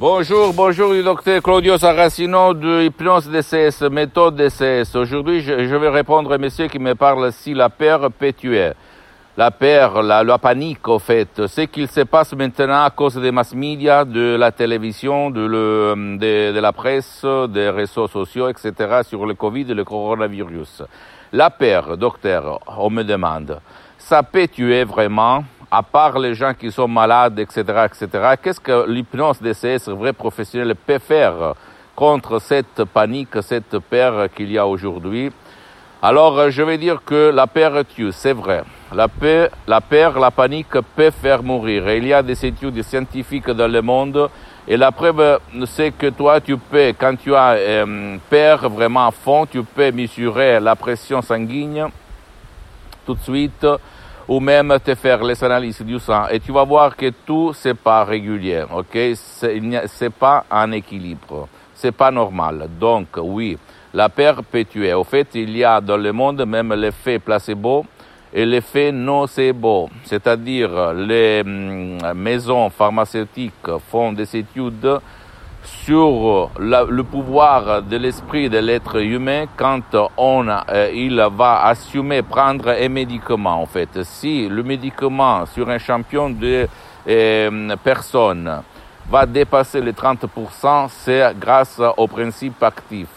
Bonjour, bonjour du docteur Claudio Saracino de Hypnose DCS, méthode DCS. Aujourd'hui, je, je, vais répondre à monsieur qui me parle si la peur peut tuer. La peur, la, la panique, au fait, ce qu'il se passe maintenant à cause des mass media, de la télévision, de, le, de, de la presse, des réseaux sociaux, etc., sur le Covid et le coronavirus. La peur, docteur, on me demande, ça peut tuer vraiment? À part les gens qui sont malades, etc., etc., qu'est-ce que l'hypnose DCS, vrai professionnel, peut faire contre cette panique, cette peur qu'il y a aujourd'hui? Alors, je vais dire que la peur tue, c'est vrai. La peur, la peur, la panique peut faire mourir. Il y a des études scientifiques dans le monde et la preuve, c'est que toi, tu peux, quand tu as euh, peur vraiment à fond, tu peux mesurer la pression sanguine tout de suite ou même te faire les analyses du sang et tu vas voir que tout c'est pas régulier, ok? C'est pas un équilibre, c'est pas normal. Donc oui, la peur peut tuer. Au fait, il y a dans le monde même l'effet placebo et l'effet nocebo, c'est-à-dire les maisons pharmaceutiques font des études sur la, le pouvoir de l'esprit de l'être humain quand on, euh, il va assumer prendre un médicament. En fait, si le médicament sur un champion de euh, personnes va dépasser les 30%, c'est grâce au principe actif.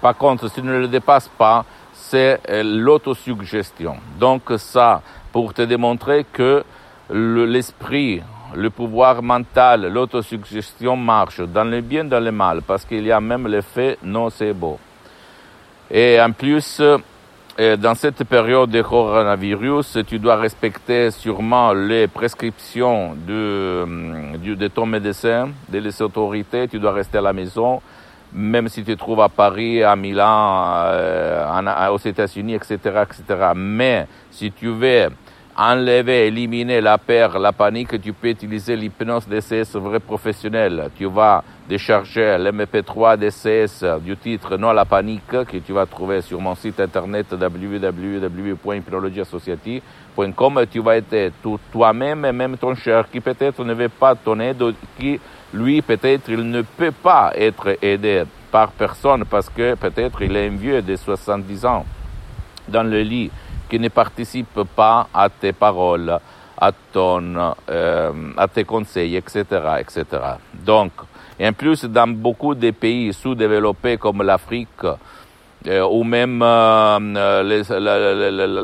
Par contre, s'il ne le dépasse pas, c'est euh, l'autosuggestion. Donc ça, pour te démontrer que l'esprit le pouvoir mental, l'autosuggestion marche dans le bien, dans le mal, parce qu'il y a même l'effet nocebo. Et en plus, euh, dans cette période de coronavirus, tu dois respecter sûrement les prescriptions de, de ton médecin, des autorités, tu dois rester à la maison, même si tu te trouves à Paris, à Milan, euh, aux États-Unis, etc., etc. Mais si tu veux enlever, éliminer la peur, la panique, tu peux utiliser l'hypnose DCS vrai professionnel. Tu vas décharger l'MP3 DCS du titre Non la panique que tu vas trouver sur mon site internet www.hypnologieassociative.com. Tu vas être toi-même et même ton cher qui peut-être ne veut pas ton aide, qui lui peut-être il ne peut pas être aidé par personne parce que peut-être il est un vieux de 70 ans dans le lit qui ne participe pas à tes paroles, à, ton, à tes conseils, etc., etc. Donc, et en plus, dans beaucoup de pays sous-développés comme l'Afrique, euh, ou même euh,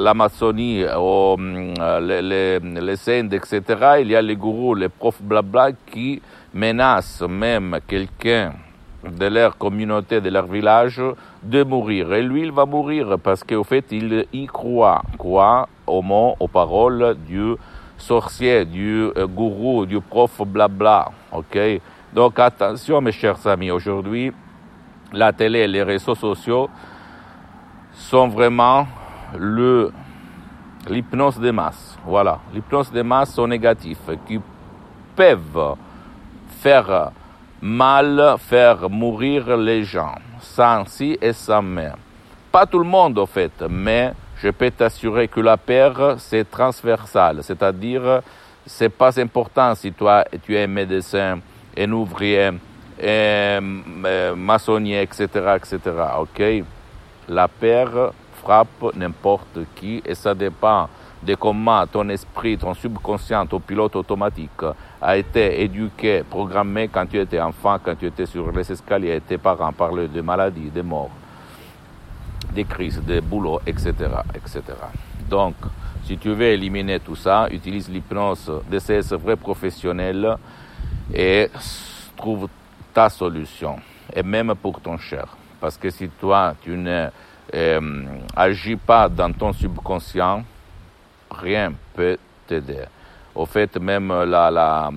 l'Amazonie, ou les, les, les Indes, etc., il y a les gourous, les profs blabla qui menacent même quelqu'un de leur communauté, de leur village, de mourir. Et lui, il va mourir parce qu'au fait, il y croit, croit au mot, aux paroles du sorcier, du euh, gourou, du prof blabla. Ok? Donc attention, mes chers amis, aujourd'hui, la télé et les réseaux sociaux sont vraiment le l'hypnose des masses. Voilà, l'hypnose des masses sont négatifs qui peuvent faire mal faire mourir les gens, sans si et sans mais. Pas tout le monde, au fait, mais je peux t'assurer que la peur, c'est transversal, c'est-à-dire, c'est pas important si toi, tu es médecin, un ouvrier, un maçonnier, etc., etc., ok? La peur frappe n'importe qui et ça dépend de comment ton esprit, ton subconscient, ton pilote automatique a été éduqué, programmé quand tu étais enfant, quand tu étais sur les escaliers tes parents parlaient de maladies, de morts, des crises, des boulots, etc., etc. Donc, si tu veux éliminer tout ça, utilise l'hypnose de ces vrais professionnels et trouve ta solution, et même pour ton cher. Parce que si toi, tu ne euh, pas dans ton subconscient, rien peut t'aider. Au fait, même la,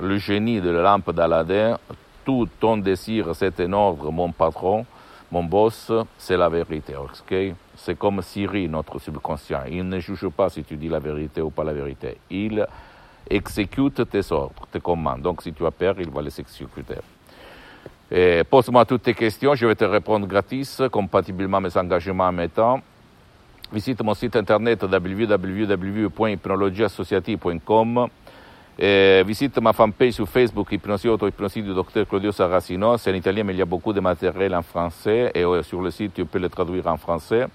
le génie de la lampe d'Aladin, tout ton désir, c'est un ordre, mon patron, mon boss, c'est la vérité. ok? C'est comme Siri, notre subconscient. Il ne juge pas si tu dis la vérité ou pas la vérité. Il exécute tes ordres, tes commandes. Donc si tu as peur, il va les exécuter. Pose-moi toutes tes questions, je vais te répondre gratis, compatiblement à mes engagements en mes temps. Visite mon site internet www.hypnologieassociative.com. visite ma fanpage sur Facebook, Hypnosie Auto-Hypnosie du docteur Claudio Saracino. C'est en italien, mais il y a beaucoup de matériel en français. Et sur le site, tu peux le traduire en français.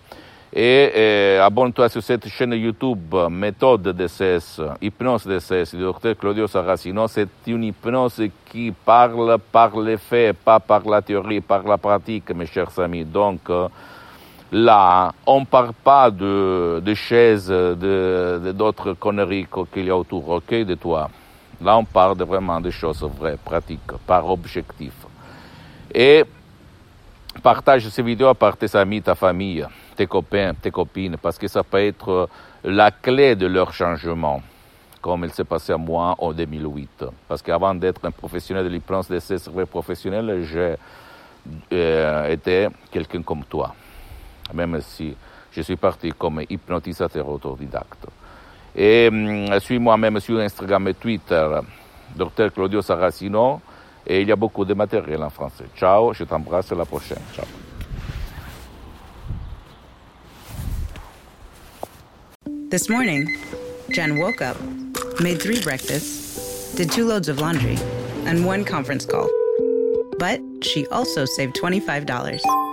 Et, et abonne-toi sur cette chaîne YouTube Méthode DCS, Hypnose DCS du docteur Claudio Saracino. C'est une hypnose qui parle par les faits, pas par la théorie, par la pratique, mes chers amis. Donc là, on ne parle pas de, de chaises, de d'autres conneries qu'il y a autour, ok, de toi. Là, on parle vraiment de choses vraies, pratiques, par objectif. Et partage ces vidéos par tes amis, ta famille tes copains, tes copines, parce que ça peut être la clé de leur changement, comme il s'est passé à moi en 2008. Parce qu'avant d'être un professionnel de l'hypnose de ces professionnels, j'ai euh, été quelqu'un comme toi, même si je suis parti comme hypnotisateur autodidacte. Et euh, suis moi-même sur Instagram et Twitter, Dr Claudio Saracino, et il y a beaucoup de matériel en français. Ciao, je t'embrasse, à la prochaine. Ciao. This morning, Jen woke up, made three breakfasts, did two loads of laundry, and one conference call. But she also saved $25